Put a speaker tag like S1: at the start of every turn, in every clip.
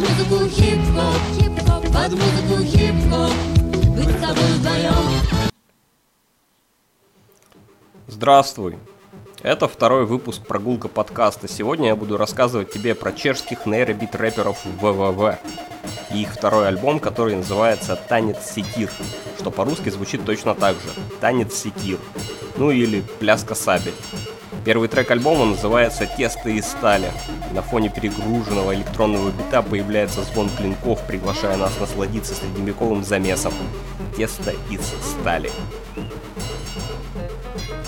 S1: музыку хип-хоп, хип-хоп, под музыку хип-хоп, быть с тобой вдвоем.
S2: Здравствуй! Это второй выпуск прогулка подкаста. Сегодня я буду рассказывать тебе про чешских нейробит рэперов ВВВ и их второй альбом, который называется «Танец секир», что по-русски звучит точно так же «Танец секир», ну или «Пляска сабель». Первый трек альбома называется «Тесто из стали». На фоне перегруженного электронного бита появляется звон клинков, приглашая нас насладиться средневековым замесом. Тесто из стали.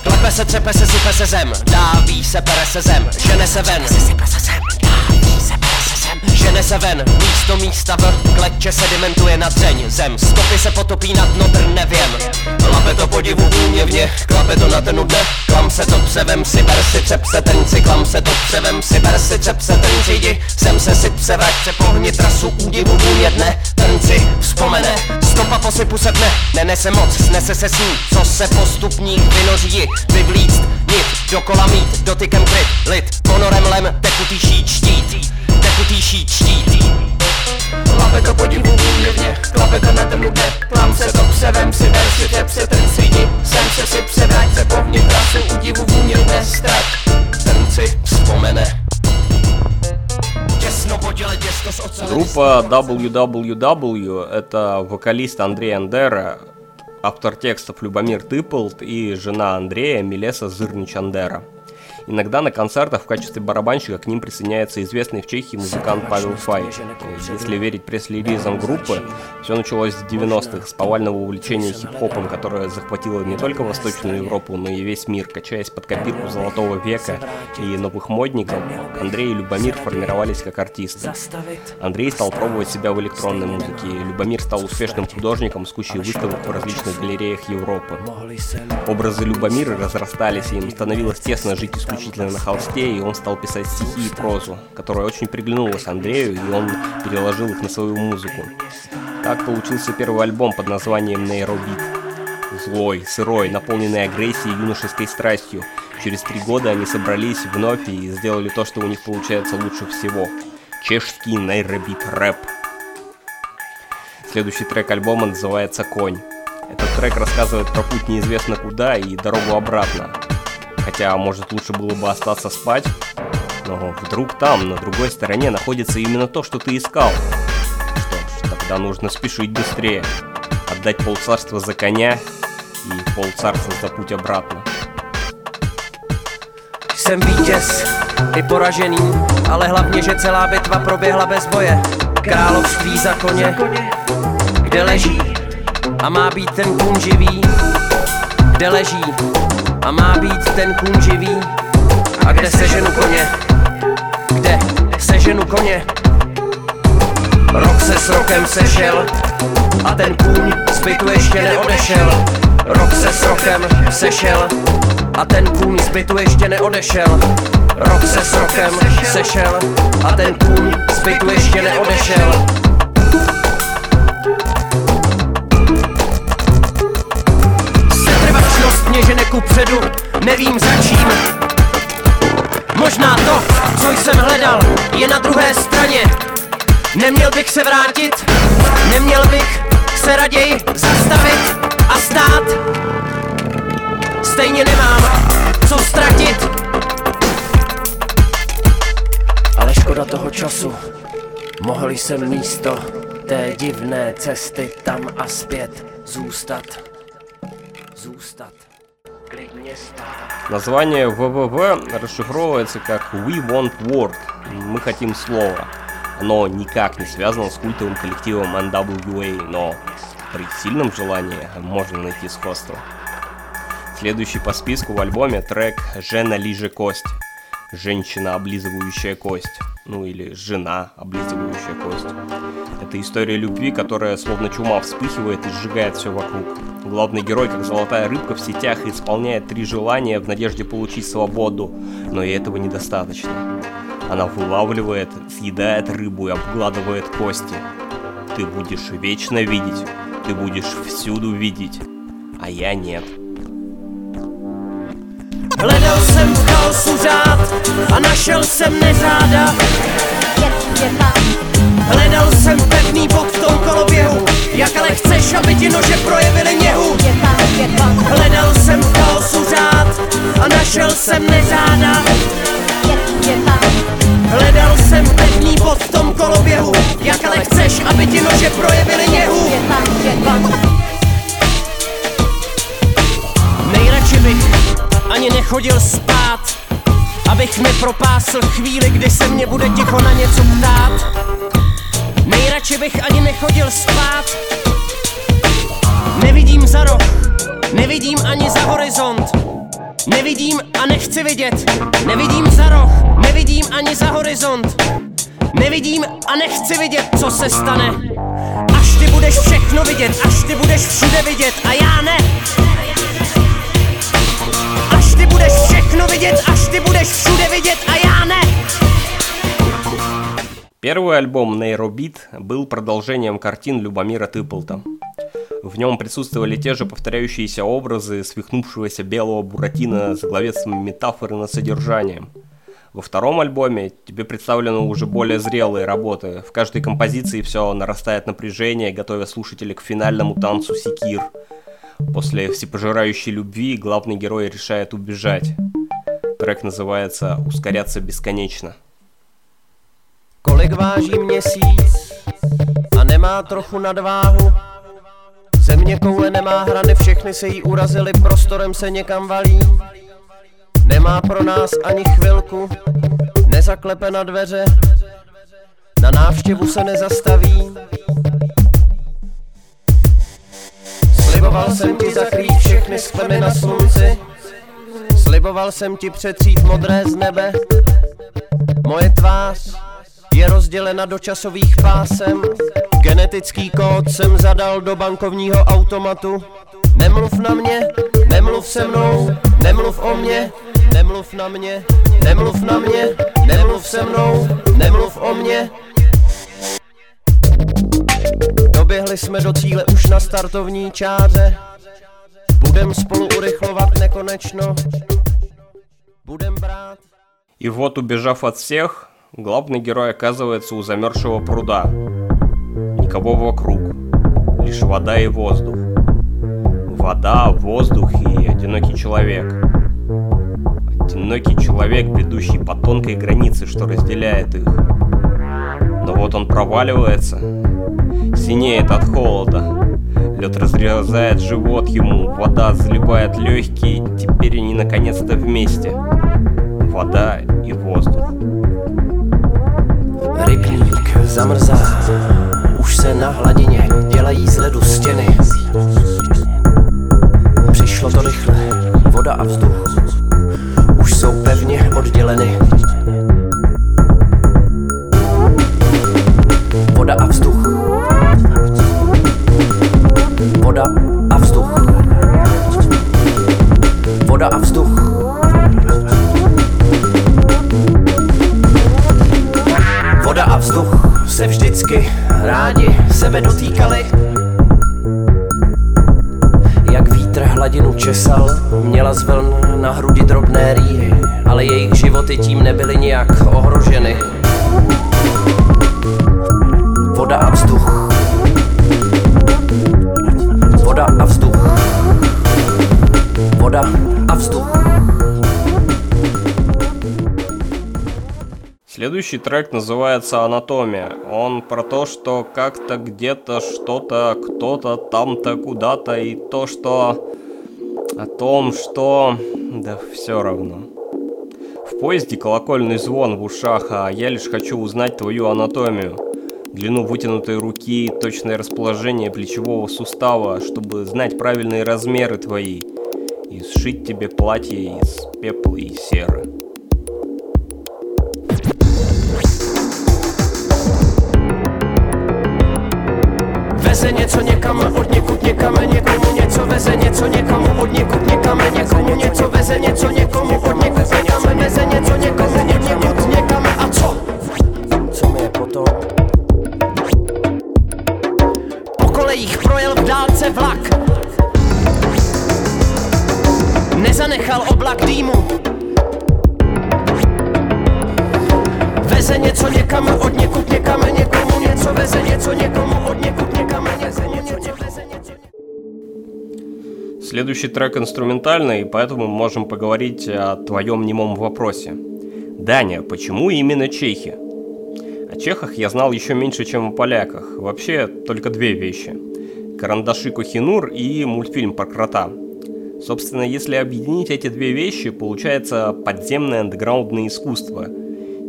S3: Klepe se, třepe se, sype se zem, se zem, žene se ven. Žene se ven, místo místa v kletče sedimentuje na dřeň. Zem, stopy se potopí na dno trn, nevím Lape to podivu úměvně, klape to na trnu dne Klam se to převem si, ber si, třep se trnci Klam se to převem si, ber si, třep se trnci Jdi, sem se syp se, vrať se pohni trasu údivu vůně dne Trnci, vzpomene, stopa posypu se dne Nenese moc, snese se s ní, co se postupní vynoří. Vyvlíct, nit, dokola mít, dotykem kryt, lid Ponorem lem, tekutý šít, štít to podivu úměvně, klape to na trnu jde Klam se to převem si, ver si, tep se ten svidi Sem se si převrať se po vnitrasu, údivu vůně dne strach Trnci vzpomene Těsno poděle těsto z oceli
S2: Группа WWW – это вокалист Андрей Андера, автор текстов Любомир Тыполт и жена Андрея Милеса Зырнич-Андера. Иногда на концертах в качестве барабанщика к ним присоединяется известный в Чехии музыкант Павел Фай. Если верить пресс-релизам группы, все началось с 90-х, с повального увлечения хип-хопом, которое захватило не только Восточную Европу, но и весь мир. Качаясь под копирку Золотого века и новых модников, Андрей и Любомир формировались как артисты. Андрей стал пробовать себя в электронной музыке, Любомир стал успешным художником с кучей выставок в различных галереях Европы. Образы Любомира разрастались, и им становилось тесно жить исключительно на холсте, и он стал писать стихи и прозу, которая очень приглянулась Андрею, и он переложил их на свою музыку. Так получился первый альбом под названием «Нейробит». Злой, сырой, наполненный агрессией и юношеской страстью. Через три года они собрались вновь и сделали то, что у них получается лучше всего. Чешский нейробит рэп. Следующий трек альбома называется «Конь». Этот трек рассказывает про путь неизвестно куда и дорогу обратно. Хотя, может, лучше было бы остаться спать. Но вдруг там, на другой стороне, находится именно то, что ты искал. Что ж, тогда нужно спешить быстрее. Отдать полцарства за коня и полцарства за путь обратно.
S3: Jsem vítěz i poražený, ale hlavně, že celá bitva proběhla bez boje. Království za koně, kde leží a má být ten kůň živý, kde leží a má být ten kůň živý. A kde seženu koně? Kde seženu koně? Rok se s rokem sešel a ten kůň z bytu ještě neodešel. Rok se s rokem sešel a ten kůň z bytu ještě neodešel. Rok se s rokem sešel a ten kůň z bytu ještě neodešel. Ku předu, nevím za čím. Možná to, co jsem hledal, je na druhé straně. Neměl bych se vrátit, neměl bych se raději zastavit a stát. Stejně nemám co ztratit. Ale škoda toho času, mohl jsem místo té divné cesty tam a zpět zůstat. Zůstat.
S2: Название ВВВ расшифровывается как We Want Word. Мы хотим слова. Оно никак не связано с культовым коллективом NWA, но при сильном желании можно найти сходство. Следующий по списку в альбоме трек «Жена лиже кость». Женщина, облизывающая кость. Ну или жена, облизывающая кость. Это история любви, которая словно чума вспыхивает и сжигает все вокруг. Главный герой, как золотая рыбка в сетях, исполняет три желания в надежде получить свободу, но и этого недостаточно. Она вылавливает, съедает рыбу и обгладывает кости. Ты будешь вечно видеть, ты будешь всюду видеть, а я нет.
S3: Hledal jsem řád a našel jsem neřáda. Hledal jsem pevný bod v tom koloběhu Jak ale chceš, aby ti nože projevily něhu. Hledal jsem v chaosu řád A našel jsem nezáda Hledal jsem pevný bod v tom koloběhu Jak ale chceš, aby ti nože projevily něhu. Nejradši bych ani nechodil spát Abych nepropásl chvíli, kdy se mě bude ticho na něco ptát. Nejradši bych ani nechodil spát. Nevidím za roh, nevidím ani za horizont. Nevidím a nechci vidět, nevidím za roh, nevidím ani za horizont. Nevidím a nechci vidět, co se stane. Až ty budeš všechno vidět, až ty budeš všude vidět a já ne všechno vidět, až ty budeš všude vidět a já ne
S2: Первый альбом Нейробит был продолжением картин Любомира Тыплта. В нем присутствовали те же повторяющиеся образы свихнувшегося белого буратино с главецами метафоры на содержанием. Во втором альбоме тебе представлены уже более зрелые работы. В каждой композиции все нарастает напряжение, готовя слушателей к финальному танцу секир. После всепожирающей любви главный герой решает убежать. Трек называется «Ускоряться бесконечно».
S3: Kolik váží měsíc a nemá trochu nadváhu? Země koule nemá hrany, všechny se jí urazily, prostorem se někam valí. Nemá pro nás ani chvilku, nezaklepe na dveře, na návštěvu se nezastaví. Sliboval jsem ti zakrýt všechny skvrny na slunci, sliboval jsem ti přetřít modré z nebe. Moje tvář je rozdělena do časových pásem. Genetický kód jsem zadal do bankovního automatu. Nemluv na mě, nemluv se mnou, nemluv o mě, nemluv na mě, nemluv na mě, nemluv se mnou, nemluv o mě. Doběhli jsme do cíle už na startovní čáře. Budem spolu urychlovat nekonečno. Budem brát.
S2: И вот, убежав от всех, главный герой оказывается у замерзшего пруда. Никого вокруг, лишь вода и воздух. Вода, воздух и одинокий человек. Одинокий человек, бредущий по тонкой границе, что разделяет их. Но вот он проваливается, синеет от холода. Лед разрезает живот ему, вода заливает легкие, теперь они наконец-то вместе. Вода и воздух.
S3: Rybník zamrzá, už se na hladině dělají z ledu stěny. Přišlo to rychle, voda a vzduch už jsou pevně odděleny. Voda a vzduch. Voda a vzduch. Voda a vzduch. Voda a vzduch se vždycky rádi sebe dotýkali. Jak vítr hladinu česal, měla z vln na hrudi drobné rýhy, ale jejich životy tím nebyly nijak ohroženy. Voda a vzduch. Voda a vzduch. Voda a vzduch.
S2: Следующий трек называется «Анатомия». Он про то, что как-то где-то что-то, кто-то там-то куда-то, и то, что о том, что... Да все равно. В поезде колокольный звон в ушах, а я лишь хочу узнать твою анатомию. Длину вытянутой руки, точное расположение плечевого сустава, чтобы знать правильные размеры твои. И сшить тебе платье из пепла и серы.
S3: Veze něco někam od někud někam někomu něco veze něco někomu od někud někam někomu něco veze něco někomu od někud
S2: Следующий трек инструментальный, поэтому мы можем поговорить о твоем немом вопросе. Даня, почему именно чехи? О чехах я знал еще меньше, чем о поляках. Вообще, только две вещи. Карандаши Кохинур и мультфильм про крота. Собственно, если объединить эти две вещи, получается подземное андеграундное искусство.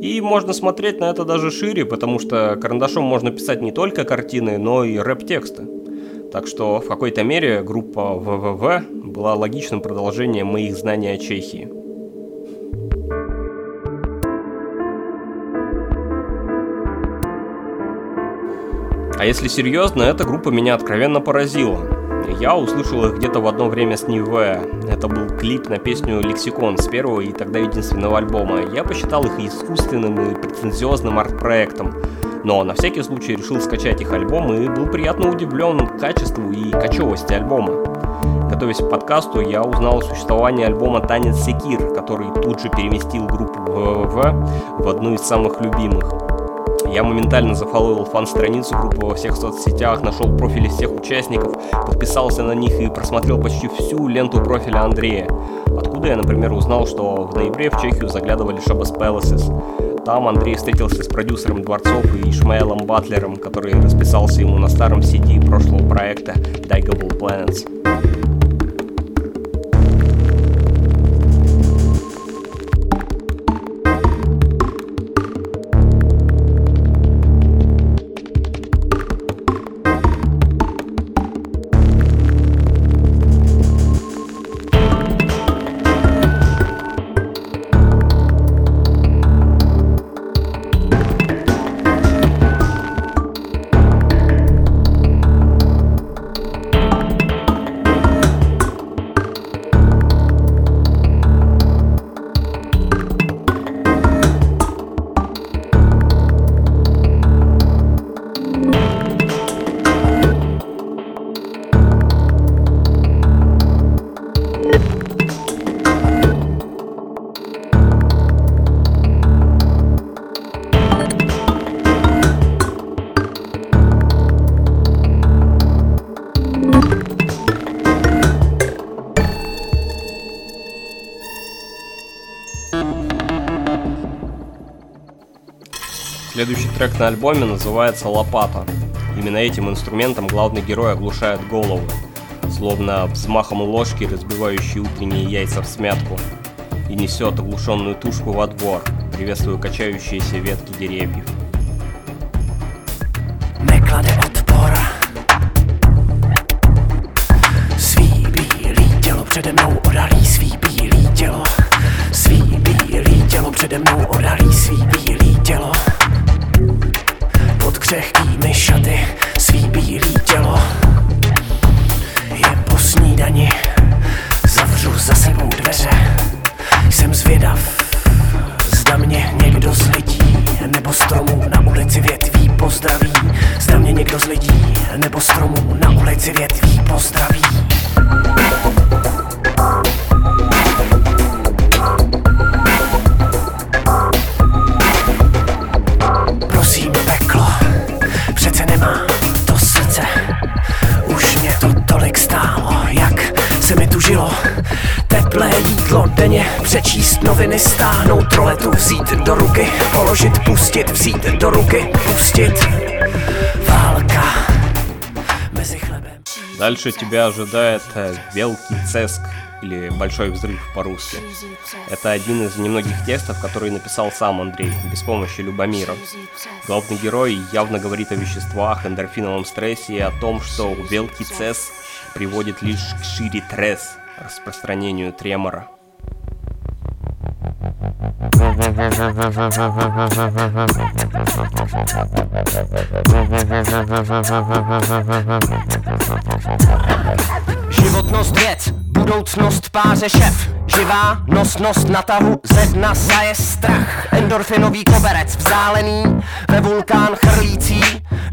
S2: И можно смотреть на это даже шире, потому что карандашом можно писать не только картины, но и рэп-тексты. Так что в какой-то мере группа ВВВ была логичным продолжением моих знаний о Чехии. А если серьезно, эта группа меня откровенно поразила. Я услышал их где-то в одно время с Ниве. Это был клип на песню «Лексикон» с первого и тогда единственного альбома. Я посчитал их искусственным и претенциозным арт-проектом. Но на всякий случай решил скачать их альбом и был приятно удивлен качеству и кочевости альбома. Готовясь к подкасту, я узнал о существовании альбома «Танец Секир», который тут же переместил группу ВВВ в одну из самых любимых. Я моментально зафоловил фан-страницу группы во всех соцсетях, нашел профили всех участников, подписался на них и просмотрел почти всю ленту профиля Андрея. Откуда я, например, узнал, что в ноябре в Чехию заглядывали Шабас Пелосис. Там Андрей встретился с продюсером Дворцов и Ишмаэлом Батлером, который расписался ему на старом CD прошлого проекта Digable Planets. Следующий трек на альбоме называется «Лопата». Именно этим инструментом главный герой оглушает голову, словно взмахом ложки, разбивающей утренние яйца в смятку, и несет оглушенную тушку во двор, приветствуя качающиеся ветки деревьев.
S3: Tolik stálo, jak se mi tu žilo Teplé jídlo denně, přečíst noviny, stáhnout roletu, vzít do ruky, položit, pustit, vzít do ruky, pustit Válka mezi chlebem
S2: Дальше тебя ожидает э, Велкий Цеск, или Большой взрыв по-русски. Это один из немногих текстов, которые написал сам Андрей, без помощи Любомира. Главный герой явно говорит о веществах, эндорфиновом стрессе и о том, что Велкий Цеск приводит лишь к шире тресс, распространению тремора.
S3: Životnost věc, budoucnost páře šef Živá nosnost na tahu, ze dna zaje strach Endorfinový koberec vzálený, ve vulkán chrlící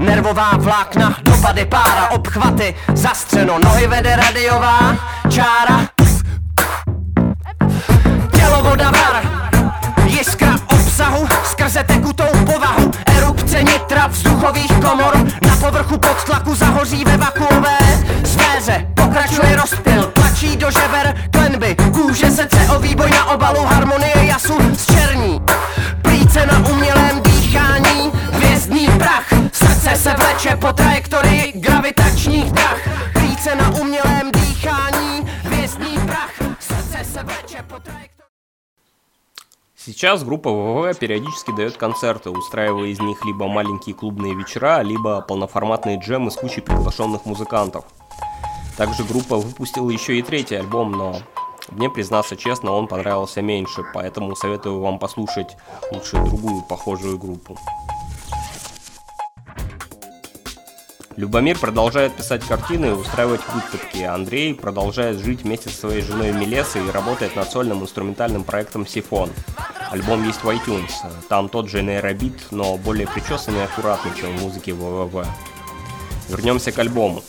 S3: Nervová vlákna, dopady pára, obchvaty, zastřeno, nohy vede radiová čára. Tělo voda var, jiskra obsahu, skrze tekutou povahu, erupce nitra vzduchových komor, na povrchu pod tlaku zahoří ve vakuové sféře, pokračuje rozpil,
S2: Сейчас группа ВВ периодически дает концерты, устраивая из них либо маленькие клубные вечера, либо полноформатные джемы с кучей приглашенных музыкантов. Также группа выпустила еще и третий альбом, но мне, признаться честно, он понравился меньше, поэтому советую вам послушать лучше другую похожую группу. Любомир продолжает писать картины и устраивать выставки. Андрей продолжает жить вместе со своей женой Мелесой и работает над сольным инструментальным проектом Сифон. Альбом есть в iTunes. Там тот же нейробит, но более причесанный и аккуратный, чем в музыке ВВВ. Вернемся к альбому.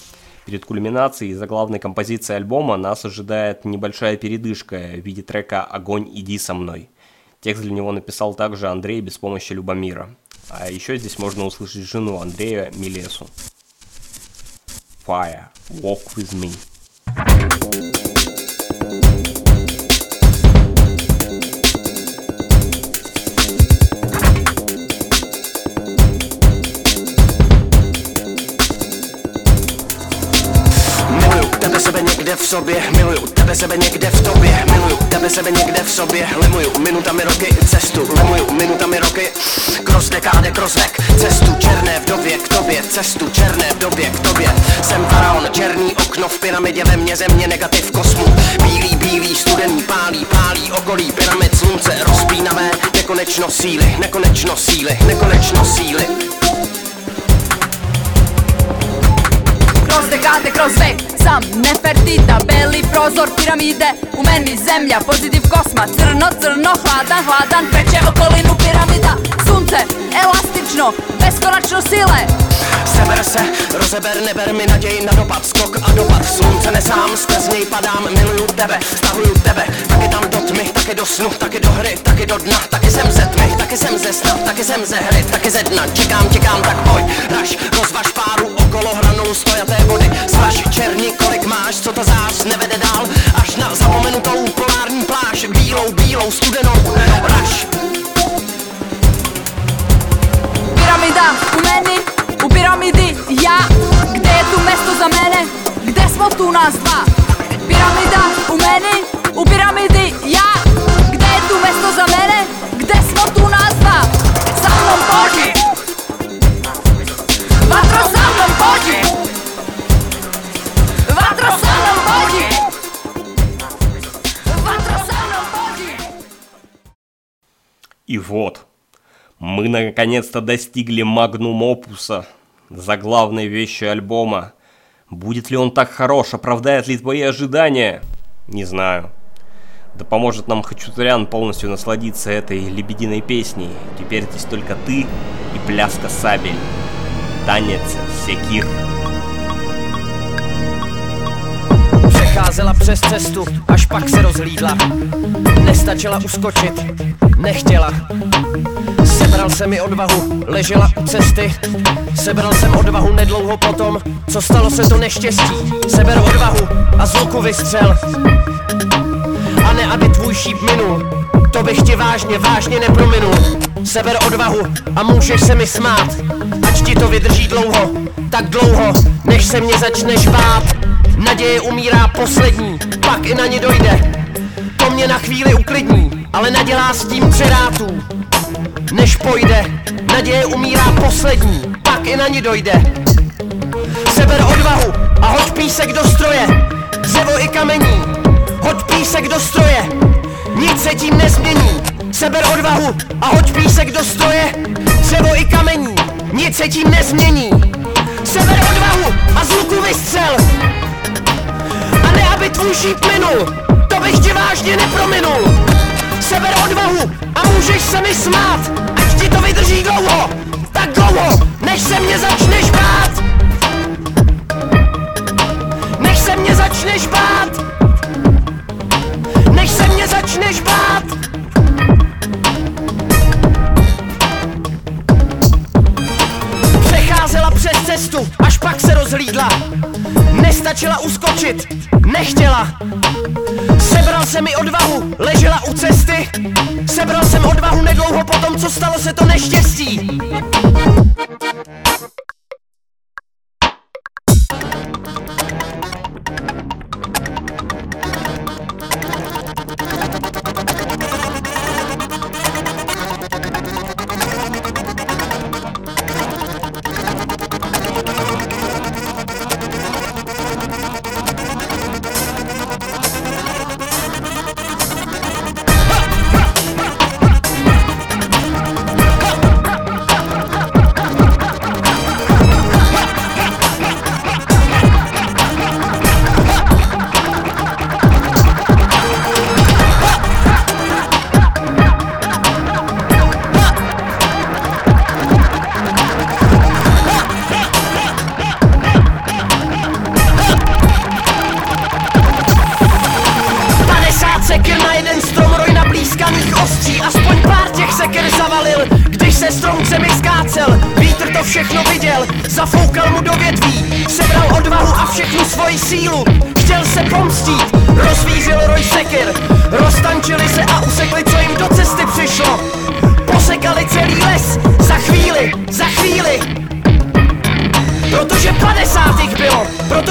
S2: Перед кульминацией заглавной композицией альбома нас ожидает небольшая передышка в виде трека «Огонь, иди со мной». Текст для него написал также Андрей без помощи Любомира. А еще здесь можно услышать жену Андрея Милесу. fire. Walk with me.
S3: Sebe někde v sobě, miluju tebe sebe někde v tobě, miluju tebe sebe někde v sobě, lemuju minutami roky cestu, lemuju minutami roky, cross dekáde, cross vek, cestu černé v době k tobě, cestu černé v době k tobě, jsem faraon, černý okno v pyramidě ve mně země, negativ kosmu, bílý, bílý, studený, pálí, pálí, okolí, pyramid, slunce, rozpínavé, nekonečno síly, nekonečno síly, nekonečno síly.
S4: Kroz dekade, kroz vek. Sam Nefertita, beli prozor piramide. U meni zemlja, pozitiv kosma. Crno, crno, hladan, hladan Preće okolinu piramida. Sunce, elastično, beskonačno sile
S3: Seber se, rozeber, neber mi naději na dopad. Skok a dopad, slunce nesám, skrz něj padám Miluju tebe, stahuju tebe. Taky tam do tmy, taky do snu, taky do hry Taky do dna, taky jsem ze tmy Taky jsem ze sna, taky jsem ze hry Taky ze dna, čekám, čekám, tak pojď Raž, rozvaž páru okolo hranou stojaté vody. Svaž černí, kolik máš, co to zář nevede dál. Až na zapomenutou polární pláž Bílou, bílou, studenou, raž.
S4: Piramida u Пирамиди, я, где ето место за мене? Где сме у нас два? Пирамида, у мене, у пирамиди, я, где ето место за мене? Где сме у нас два? Со мном Божи! Ватро со мном Божи! Ватро со мном Божи! Ватро со мном Божи!
S2: И вот, мы наконец-то достигли магнум опуса, заглавной вещи альбома. Будет ли он так хорош, оправдает ли твои ожидания? Не знаю. Да поможет нам Хачатурян полностью насладиться этой лебединой песней. Теперь здесь только ты и пляска сабель. Танец секир.
S3: Přecházela přes cestu, až pak se rozhlídla. Nestačila uskočit, nechtěla. Sebral se mi odvahu, ležela u cesty. Sebral jsem odvahu nedlouho potom, co stalo se to neštěstí. Seber odvahu a z luku vystřel. A ne aby tvůj šíp minul To bych ti vážně, vážně neprominul. Seber odvahu a můžeš se mi smát Ať ti to vydrží dlouho, tak dlouho, než se mě začneš bát Naděje umírá poslední, pak i na ně dojde. To mě na chvíli uklidní, ale nadělá s tím přerátů Než pojde, naděje umírá poslední, pak i na ní dojde. Seber odvahu a hoď písek do stroje. Dřevo i kamení, hoď písek do stroje. Nic se tím nezmění. Seber odvahu a hoď písek do stroje. Dřevo i kamení, nic se tím nezmění. Seber odvahu a z luku vystřel aby tvůj šíp minul To bych ti vážně neprominul. Seber odvahu a můžeš se mi smát Ať ti to vydrží dlouho Tak dlouho, než se mě začneš bát. Než se mě začneš bát. Než se mě začneš bát. Přecházela přes cestu, až pak se rozhlídla. Nestačila uskočit, nechtěla. Sebral jsem mi odvahu, ležela u cesty. Sebral jsem odvahu nedlouho po tom, co stalo se to neštěstí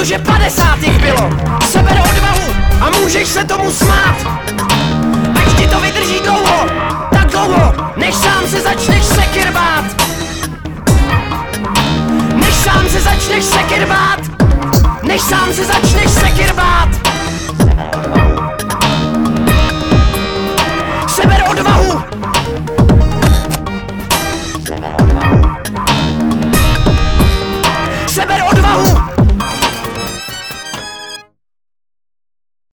S3: protože 50 jich bylo Seber odvahu a můžeš se tomu smát. Ať ti to vydrží dlouho, tak dlouho, než sám se začneš sekir bát Než sám se začneš sekir bát Než sám se začneš sekir